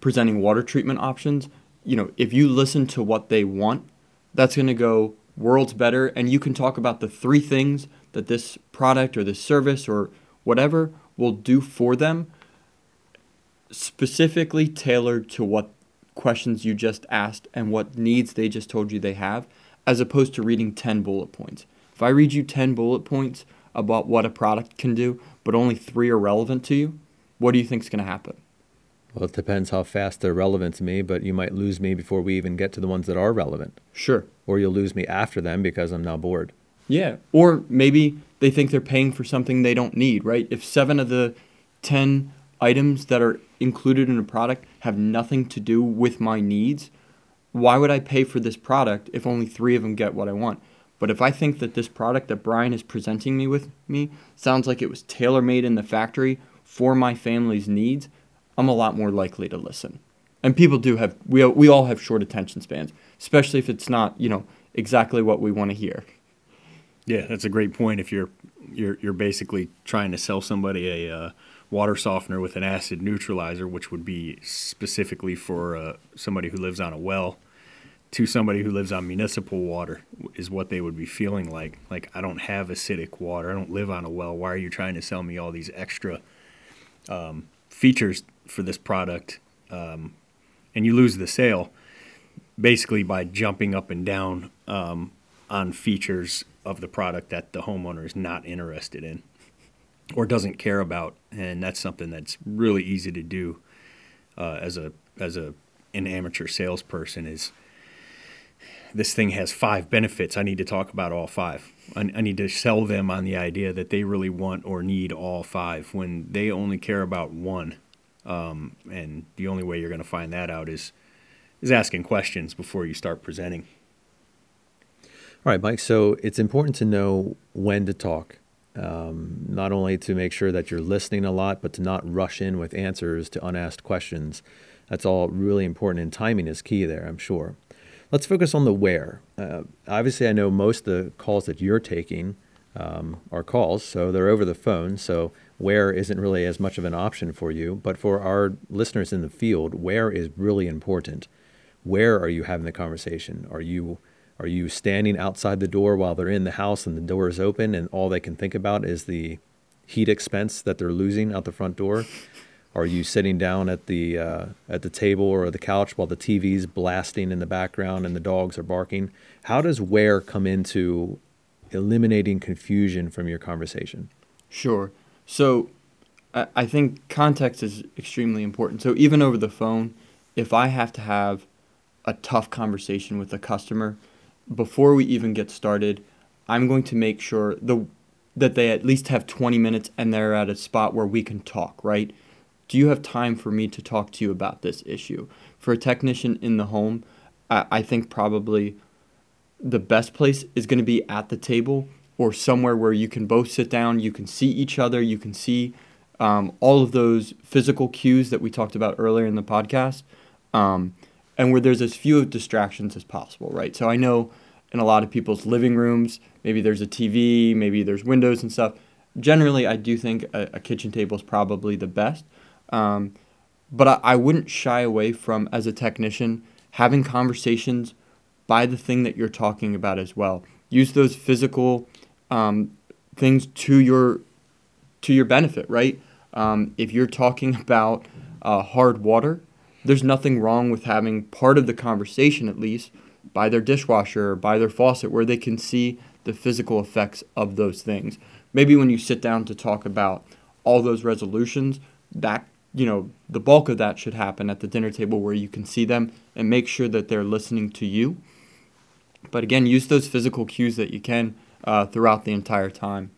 presenting water treatment options, you know, if you listen to what they want, that's going to go worlds better and you can talk about the three things that this product or this service or whatever will do for them specifically tailored to what questions you just asked and what needs they just told you they have as opposed to reading 10 bullet points. If I read you 10 bullet points about what a product can do, but only three are relevant to you, what do you think is going to happen? Well, it depends how fast they're relevant to me, but you might lose me before we even get to the ones that are relevant. Sure. Or you'll lose me after them because I'm now bored. Yeah. Or maybe they think they're paying for something they don't need, right? If seven of the 10 items that are included in a product have nothing to do with my needs, why would I pay for this product if only three of them get what I want? But if I think that this product that Brian is presenting me with me sounds like it was tailor made in the factory for my family's needs, I'm a lot more likely to listen. And people do have we we all have short attention spans, especially if it's not you know exactly what we want to hear. Yeah, that's a great point. If you're you're you're basically trying to sell somebody a uh, water softener with an acid neutralizer, which would be specifically for uh, somebody who lives on a well, to somebody who lives on municipal water, is what they would be feeling like. Like, I don't have acidic water. I don't live on a well. Why are you trying to sell me all these extra um, features for this product? Um, and you lose the sale basically by jumping up and down um, on features of the product that the homeowner is not interested in or doesn't care about, and that's something that's really easy to do uh, as a as a an amateur salesperson. Is this thing has five benefits? I need to talk about all five. I, I need to sell them on the idea that they really want or need all five when they only care about one. Um, and the only way you're going to find that out is is asking questions before you start presenting. All right, Mike. So it's important to know when to talk um, not only to make sure that you're listening a lot, but to not rush in with answers to unasked questions. That's all really important, and timing is key there, I'm sure. Let's focus on the where. Uh, obviously, I know most of the calls that you're taking um, are calls, so they're over the phone, so where isn't really as much of an option for you. But for our listeners in the field, where is really important. Where are you having the conversation? Are you are you standing outside the door while they're in the house and the door is open and all they can think about is the heat expense that they're losing out the front door? Are you sitting down at the uh, at the table or the couch while the TV's blasting in the background and the dogs are barking? How does where come into eliminating confusion from your conversation? Sure. So I, I think context is extremely important. So even over the phone, if I have to have a tough conversation with a customer, before we even get started, I'm going to make sure the that they at least have 20 minutes and they're at a spot where we can talk, right? Do you have time for me to talk to you about this issue? For a technician in the home, I, I think probably the best place is going to be at the table or somewhere where you can both sit down, you can see each other, you can see um, all of those physical cues that we talked about earlier in the podcast, um, and where there's as few distractions as possible, right? So I know in a lot of people's living rooms, maybe there's a TV, maybe there's windows and stuff. Generally, I do think a, a kitchen table is probably the best. Um, but I, I wouldn't shy away from, as a technician, having conversations by the thing that you're talking about as well. Use those physical um, things to your to your benefit, right? Um, if you're talking about uh, hard water, there's nothing wrong with having part of the conversation, at least, by their dishwasher or by their faucet, where they can see the physical effects of those things. Maybe when you sit down to talk about all those resolutions, that you know the bulk of that should happen at the dinner table where you can see them and make sure that they're listening to you. But again, use those physical cues that you can uh, throughout the entire time.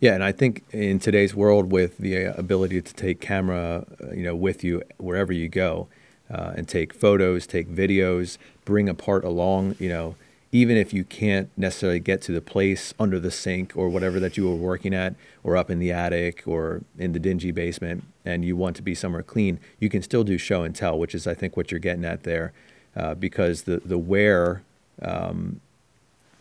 Yeah, and I think in today's world, with the uh, ability to take camera, uh, you know, with you wherever you go, uh, and take photos, take videos, bring a part along, you know, even if you can't necessarily get to the place under the sink or whatever that you were working at, or up in the attic or in the dingy basement, and you want to be somewhere clean, you can still do show and tell, which is I think what you're getting at there, uh, because the the where um,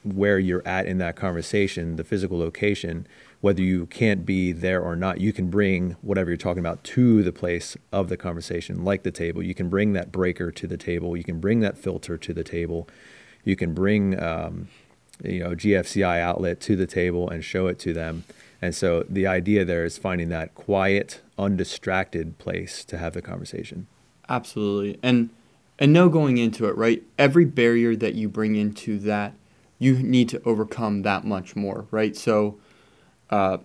where you're at in that conversation, the physical location, whether you can't be there or not, you can bring whatever you're talking about to the place of the conversation, like the table. You can bring that breaker to the table. You can bring that filter to the table. You can bring, um, you know, GFCI outlet to the table and show it to them. And so the idea there is finding that quiet, undistracted place to have the conversation. Absolutely. And and know going into it, right? Every barrier that you bring into that, you need to overcome that much more, right? So uh,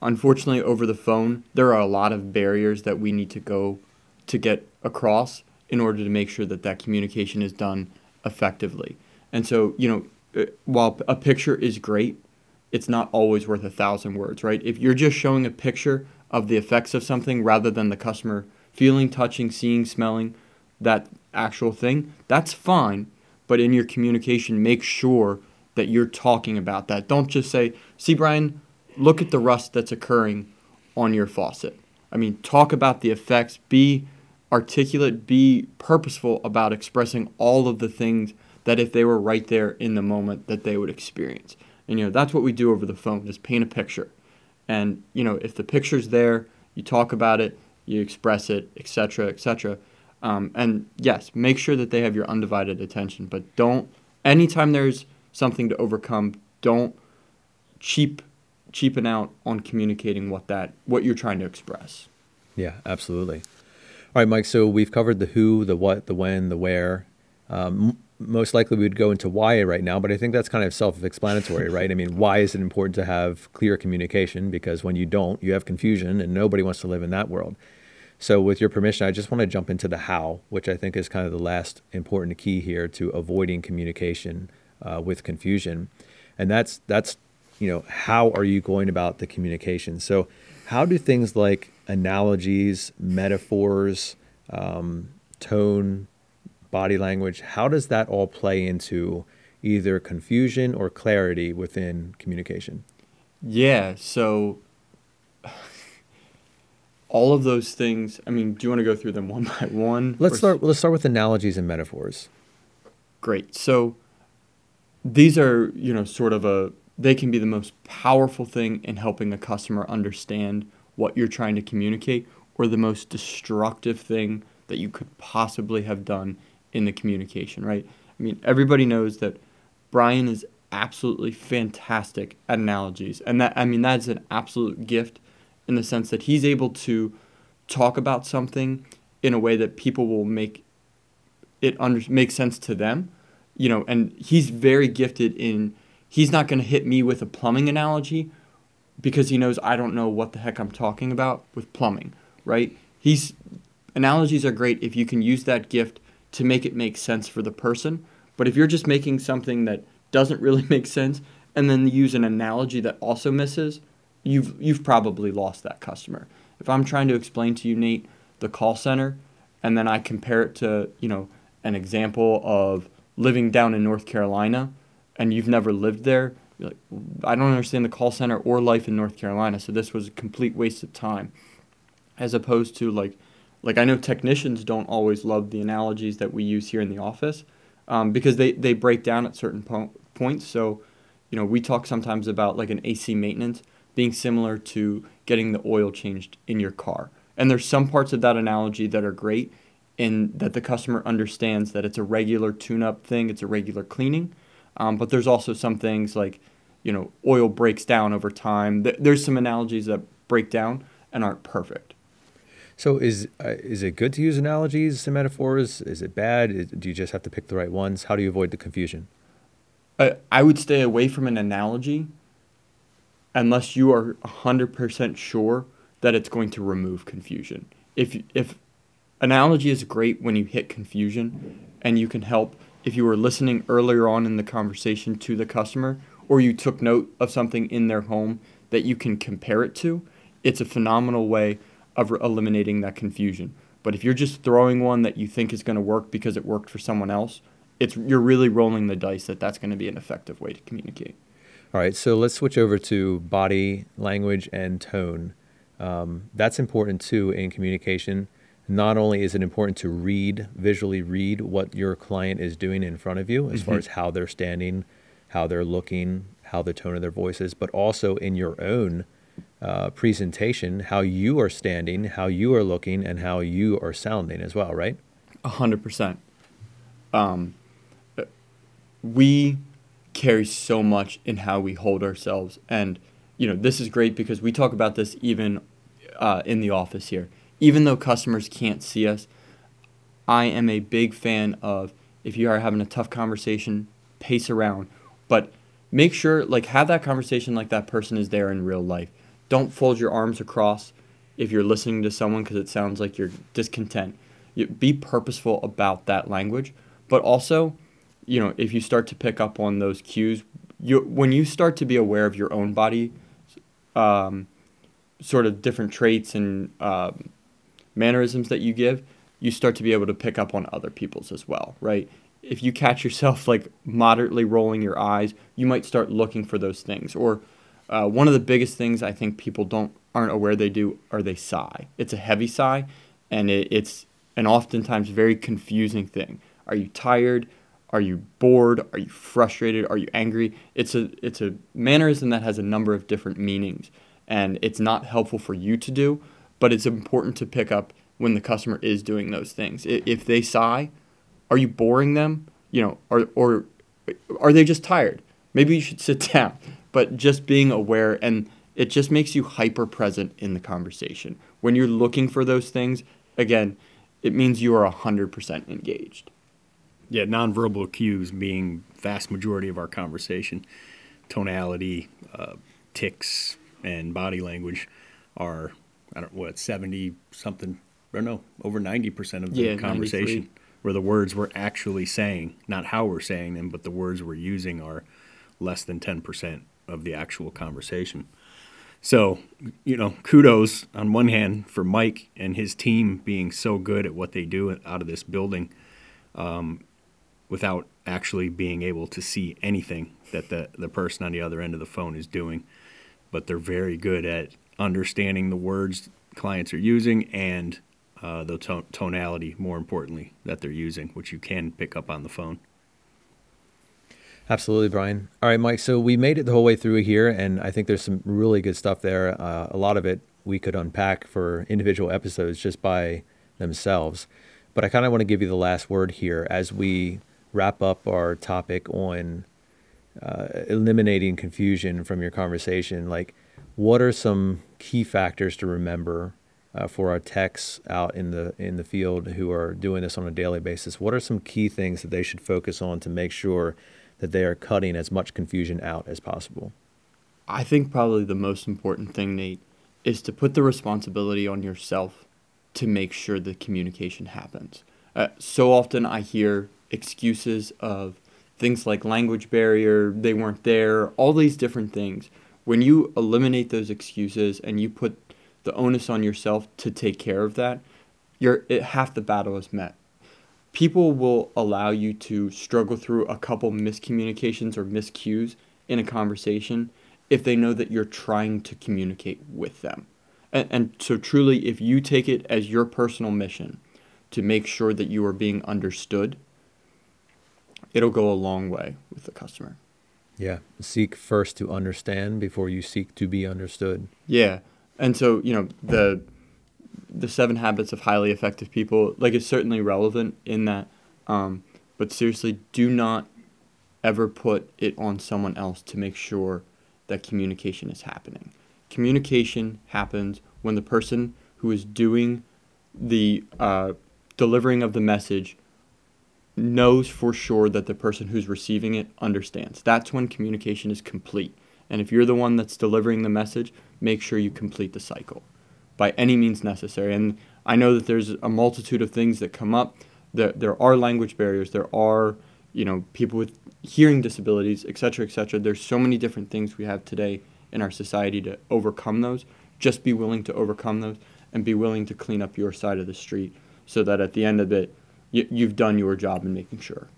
unfortunately, over the phone, there are a lot of barriers that we need to go to get across in order to make sure that that communication is done effectively. And so, you know, uh, while a picture is great, it's not always worth a thousand words, right? If you're just showing a picture of the effects of something rather than the customer feeling, touching, seeing, smelling that actual thing, that's fine. But in your communication, make sure that you're talking about that. Don't just say, see, Brian, look at the rust that's occurring on your faucet. I mean, talk about the effects, be articulate, be purposeful about expressing all of the things that if they were right there in the moment that they would experience. And you know, that's what we do over the phone, just paint a picture. And you know, if the picture's there, you talk about it, you express it, etc., etc. Um, and yes, make sure that they have your undivided attention, but don't anytime there's something to overcome, don't cheap cheapen out on communicating what that what you're trying to express. Yeah, absolutely. All right, Mike. So we've covered the who, the what, the when, the where. Um, most likely we would go into why right now, but I think that's kind of self-explanatory, right? I mean, why is it important to have clear communication? Because when you don't, you have confusion, and nobody wants to live in that world. So, with your permission, I just want to jump into the how, which I think is kind of the last important key here to avoiding communication uh, with confusion, and that's that's you know, how are you going about the communication? So, how do things like analogies, metaphors, um, tone, body language, how does that all play into either confusion or clarity within communication? Yeah, so all of those things, I mean, do you want to go through them one by one? Let's start let's start with analogies and metaphors. Great. So these are, you know, sort of a they can be the most powerful thing in helping a customer understand what you're trying to communicate or the most destructive thing that you could possibly have done in the communication, right? I mean, everybody knows that Brian is absolutely fantastic at analogies. And that I mean that's an absolute gift in the sense that he's able to talk about something in a way that people will make it under make sense to them. You know, and he's very gifted in he's not going to hit me with a plumbing analogy, because he knows I don't know what the heck I'm talking about with plumbing, right? He's analogies are great if you can use that gift to make it make sense for the person. But if you're just making something that doesn't really make sense and then use an analogy that also misses, you've you've probably lost that customer. If I'm trying to explain to you, Nate, the call center, and then I compare it to, you know, an example of living down in North Carolina and you've never lived there, like, I don't understand the call center or life in North Carolina, so this was a complete waste of time. As opposed to like like I know technicians don't always love the analogies that we use here in the office um, because they, they break down at certain po- points. So, you know, we talk sometimes about like an AC maintenance being similar to getting the oil changed in your car. And there's some parts of that analogy that are great in that the customer understands that it's a regular tune-up thing, it's a regular cleaning. Um, but there's also some things like, you know, oil breaks down over time. Th- there's some analogies that break down and aren't perfect. So is uh, is it good to use analogies and metaphors? Is it bad? Is, do you just have to pick the right ones? How do you avoid the confusion? I, I would stay away from an analogy unless you are 100% sure that it's going to remove confusion. If if analogy is great when you hit confusion and you can help if you were listening earlier on in the conversation to the customer or you took note of something in their home that you can compare it to, it's a phenomenal way of eliminating that confusion. But if you're just throwing one that you think is going to work because it worked for someone else, it's you're really rolling the dice that that's going to be an effective way to communicate. All right, so let's switch over to body language and tone. Um, that's important too in communication. Not only is it important to read, visually read what your client is doing in front of you, as mm-hmm. far as how they're standing, how they're looking, how the tone of their voice is, but also in your own uh, presentation, how you are standing, how you are looking, and how you are sounding as well, right? A hundred percent. Um, we carry so much in how we hold ourselves, and you know this is great because we talk about this even uh, in the office here. Even though customers can't see us, I am a big fan of if you are having a tough conversation, pace around, but make sure like have that conversation like that person is there in real life. Don't fold your arms across if you're listening to someone because it sounds like you're discontent. You, be purposeful about that language, but also, you know, if you start to pick up on those cues, you when you start to be aware of your own body, um, sort of different traits and um, mannerisms that you give, you start to be able to pick up on other people's as well, right? If you catch yourself like moderately rolling your eyes, you might start looking for those things or uh, one of the biggest things I think people don't aren't aware they do are they sigh. It's a heavy sigh, and it, it's an oftentimes very confusing thing. Are you tired? Are you bored? Are you frustrated? Are you angry? It's a it's a mannerism that has a number of different meanings, and it's not helpful for you to do, but it's important to pick up when the customer is doing those things. If they sigh, are you boring them? You know, or or are they just tired? Maybe you should sit down but just being aware and it just makes you hyper present in the conversation. When you're looking for those things, again, it means you are 100% engaged. Yeah, nonverbal cues being vast majority of our conversation, tonality, uh, ticks, and body language are I don't what 70 something I don't know over 90% of the yeah, conversation where the words we're actually saying, not how we're saying them, but the words we're using are less than 10% of the actual conversation. So, you know, kudos on one hand for Mike and his team being so good at what they do out of this building um, without actually being able to see anything that the, the person on the other end of the phone is doing. But they're very good at understanding the words clients are using and uh, the to- tonality, more importantly, that they're using, which you can pick up on the phone. Absolutely, Brian. All right, Mike. So we made it the whole way through here, and I think there's some really good stuff there. Uh, a lot of it we could unpack for individual episodes just by themselves. But I kind of want to give you the last word here as we wrap up our topic on uh, eliminating confusion from your conversation. Like, what are some key factors to remember uh, for our techs out in the in the field who are doing this on a daily basis? What are some key things that they should focus on to make sure that they are cutting as much confusion out as possible. I think probably the most important thing, Nate, is to put the responsibility on yourself to make sure the communication happens. Uh, so often I hear excuses of things like language barrier, they weren't there, all these different things. When you eliminate those excuses and you put the onus on yourself to take care of that, you're it, half the battle is met. People will allow you to struggle through a couple miscommunications or miscues in a conversation if they know that you're trying to communicate with them. And, and so, truly, if you take it as your personal mission to make sure that you are being understood, it'll go a long way with the customer. Yeah. Seek first to understand before you seek to be understood. Yeah. And so, you know, the the seven habits of highly effective people, like it's certainly relevant in that. Um, but seriously, do not ever put it on someone else to make sure that communication is happening. Communication happens when the person who is doing the uh, delivering of the message knows for sure that the person who's receiving it understands. That's when communication is complete. And if you're the one that's delivering the message, make sure you complete the cycle by any means necessary. And I know that there's a multitude of things that come up. There, there are language barriers. There are, you know, people with hearing disabilities, et cetera, et cetera. There's so many different things we have today in our society to overcome those. Just be willing to overcome those and be willing to clean up your side of the street so that at the end of it, you, you've done your job in making sure.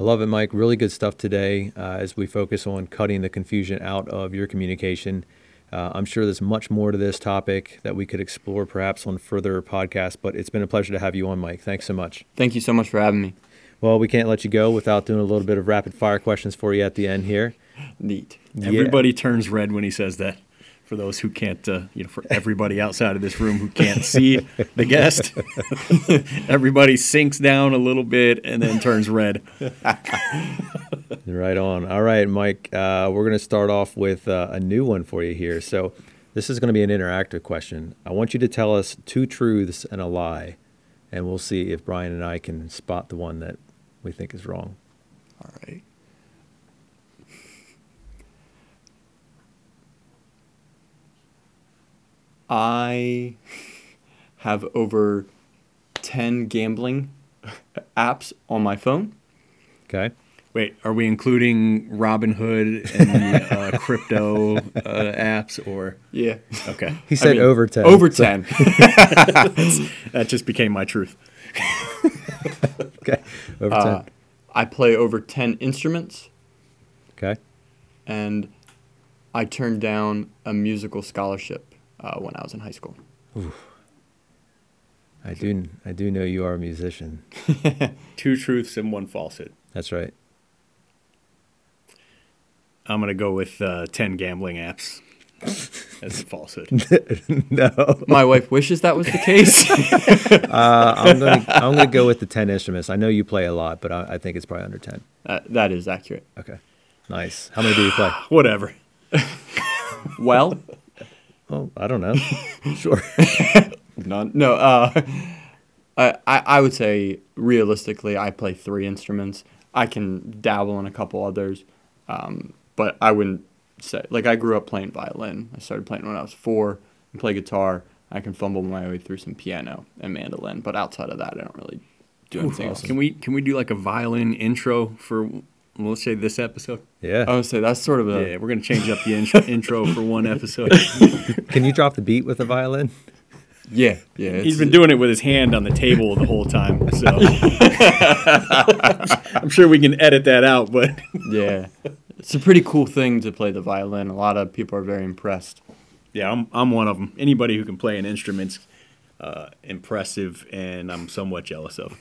I love it, Mike. Really good stuff today uh, as we focus on cutting the confusion out of your communication. Uh, I'm sure there's much more to this topic that we could explore perhaps on further podcasts, but it's been a pleasure to have you on, Mike. Thanks so much. Thank you so much for having me. Well, we can't let you go without doing a little bit of rapid fire questions for you at the end here. Neat. Everybody turns red when he says that. For those who can't, uh, you know, for everybody outside of this room who can't see the guest, everybody sinks down a little bit and then turns red. Right on. All right, Mike. Uh, we're going to start off with uh, a new one for you here. So, this is going to be an interactive question. I want you to tell us two truths and a lie, and we'll see if Brian and I can spot the one that we think is wrong. All right. I have over 10 gambling apps on my phone. Okay. Wait, are we including Robinhood and the uh, crypto uh, apps or? Yeah. Okay. He said mean, over 10. Over so- 10. That just became my truth. okay. Over 10. Uh, I play over 10 instruments okay. and I turned down a musical scholarship uh, when I was in high school. I do I do know you are a musician. Two truths and one falsehood. That's right. I'm going to go with uh, 10 gambling apps as a falsehood. no. My wife wishes that was the case. Uh, I'm going to I'm going to go with the 10 instruments. I know you play a lot, but I, I think it's probably under 10. uh, that is accurate. Okay. Nice. How many do you play? Whatever. Well, Oh, I don't know. sure. none. No, uh, I, I I would say realistically, I play three instruments. I can dabble in a couple others, um, but I wouldn't say like I grew up playing violin. I started playing when I was four. And play guitar. I can fumble my way through some piano and mandolin, but outside of that, I don't really do anything else. Can we can we do like a violin intro for well, let's say this episode? Yeah. I would say that's sort of a Yeah, we're gonna change up the in- intro for one episode. Can you drop the beat with the violin? yeah yeah. He's been doing it with his hand on the table the whole time, so I'm sure we can edit that out. But yeah. It's a pretty cool thing to play the violin. A lot of people are very impressed. yeah, I'm I'm one of them. Anybody who can play an instrument's uh, impressive, and I'm somewhat jealous of.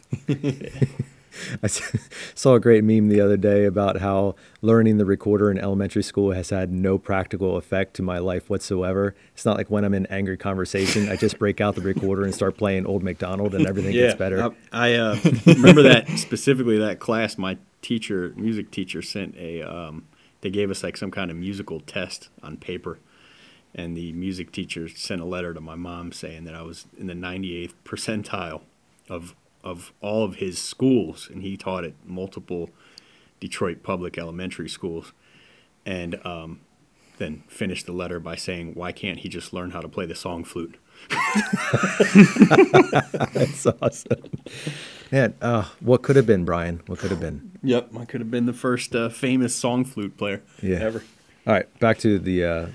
I saw a great meme the other day about how learning the recorder in elementary school has had no practical effect to my life whatsoever. It's not like when I'm in angry conversation, I just break out the recorder and start playing Old MacDonald and everything gets better. I, I uh, remember that specifically that class. My teacher, music teacher, sent a. Um, they gave us like some kind of musical test on paper, and the music teacher sent a letter to my mom saying that I was in the 98th percentile of of all of his schools, and he taught at multiple Detroit public elementary schools, and um, then finished the letter by saying, "Why can't he just learn how to play the song flute?" That's awesome. Man, uh, what could have been, Brian? What could have been? Yep, I could have been the first uh, famous song flute player Yeah. ever. All right, back to the uh,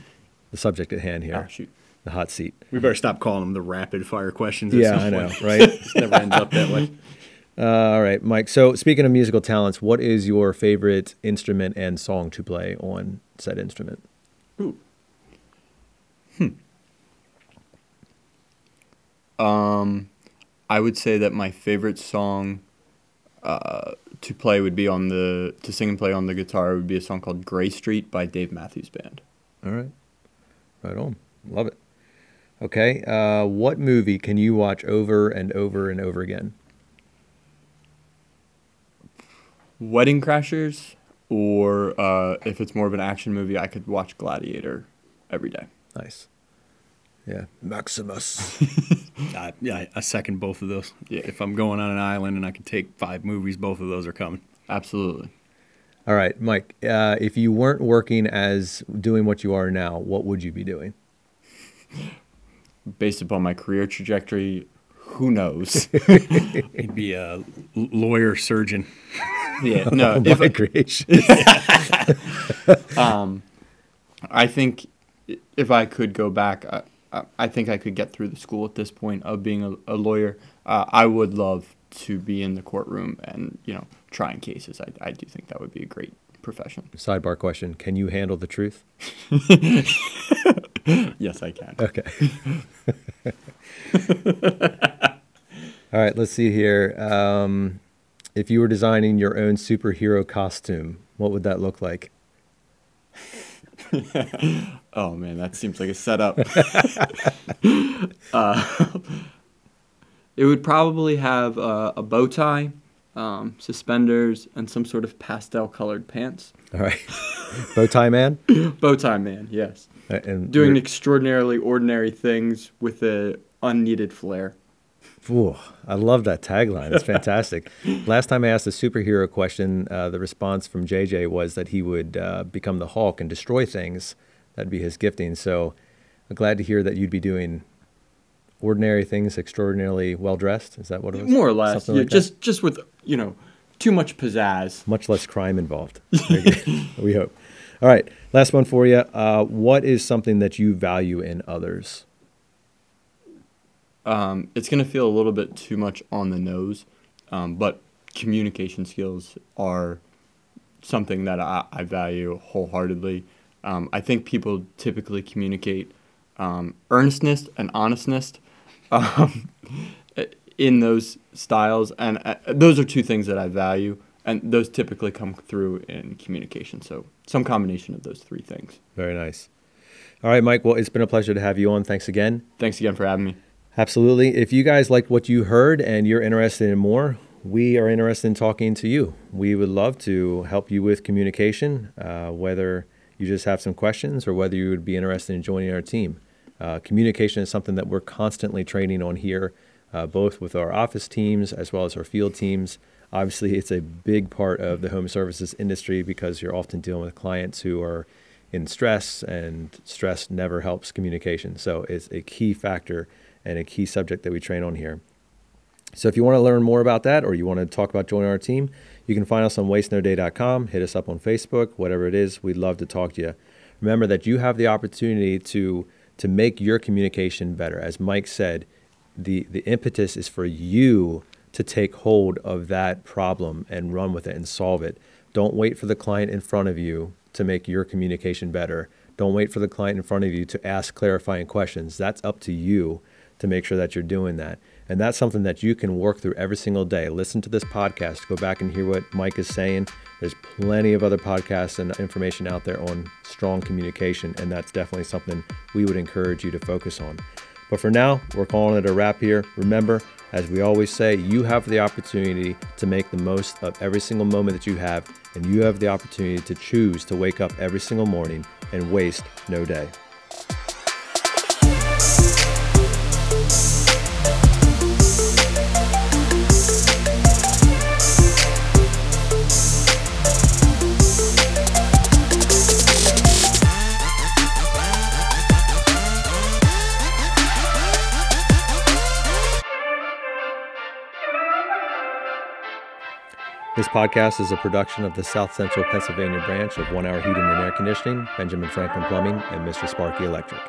the subject at hand here. Oh, shoot. The hot seat. We better stop calling them the rapid fire questions. At Yeah, some I know, point. right? it never ends up that way. Uh, all right, Mike. So, speaking of musical talents, what is your favorite instrument and song to play on said instrument? Ooh. Hmm. Um, I would say that my favorite song uh, to play would be on the to sing and play on the guitar would be a song called "Grey Street" by Dave Matthews Band. All right, right on. Love it. Okay, uh, what movie can you watch over and over and over again? Wedding Crashers, or uh, if it's more of an action movie, I could watch Gladiator every day. Nice. Yeah, Maximus. Uh, yeah, I- I second both of those. Yeah. If I'm going on an island and I can take five movies, both of those are coming. Absolutely. All right, Mike. Uh, if you weren't working as doing what you are now, what would you be doing? Based upon my career trajectory, who knows? He'd be a lawyer surgeon. yeah. No. My If, creation. I think if I could go back, I, I- I think I could get through the school at this point of being a, a lawyer. Uh, I would love to be in the courtroom and you know trying cases. I, I do think that would be a great profession. Sidebar question: Can you handle the truth? Yes, I can. Okay. All right, let's see here. Um, if you were designing your own superhero costume, what would that look like? Oh man, that seems like a setup. uh, it would probably have uh, a bow tie, um, suspenders, and some sort of pastel-colored pants. All right, bow tie man. Bow tie man, yes. And Doing extraordinarily ordinary things with a unneeded flair. Ooh, I love that tagline. It's fantastic. Last time I asked a superhero question, uh, the response from JJ was that he would uh, become the Hulk and destroy things. That'd be his gifting. So I'm glad to hear that you'd be doing ordinary things extraordinarily well dressed. Is that what it was? More or less, Something yeah, like that? just just with you know too much pizzazz. much less crime involved. We hope. All right, last one for you. Uh, what is something that you value in others? Um, it's gonna feel a little bit too much on the nose, um, but communication skills are something that I, I value wholeheartedly. Um, I think people typically communicate um, earnestness and honestness um, in those styles, and uh, those are two things that I value, and those typically come through in communication. So some combination of those three things. Very nice. All right, Mike. Well, it's been a pleasure to have you on. Thanks again. Thanks again for having me. Absolutely. If you guys liked what you heard and you're interested in more, we are interested in talking to you. We would love to help you with communication, uh, whether you just have some questions or whether you would be interested in joining our team. Uh, communication is something that we're constantly training on here, uh, both with our office teams as well as our field teams. Obviously, it's a big part of the home services industry because you're often dealing with clients who are in stress, and stress never helps communication. So it's a key factor and a key subject that we train on here. So if you want to learn more about that or you want to talk about joining our team, you can find us on wastenoday.com, hit us up on Facebook, whatever it is, we'd love to talk to you. Remember that you have the opportunity to to make your communication better. As Mike said, the the impetus is for you to take hold of that problem and run with it and solve it. Don't wait for the client in front of you to make your communication better. Don't wait for the client in front of you to ask clarifying questions. That's up to you to make sure that you're doing that. And that's something that you can work through every single day. Listen to this podcast, go back and hear what Mike is saying. There's plenty of other podcasts and information out there on strong communication, and that's definitely something we would encourage you to focus on. But for now, we're calling it a wrap here. Remember, as we always say, you have the opportunity to make the most of every single moment that you have, and you have the opportunity to choose to wake up every single morning and waste no day. This podcast is a production of the South Central Pennsylvania branch of One Hour Heating and Air Conditioning, Benjamin Franklin Plumbing, and Mr. Sparky Electric.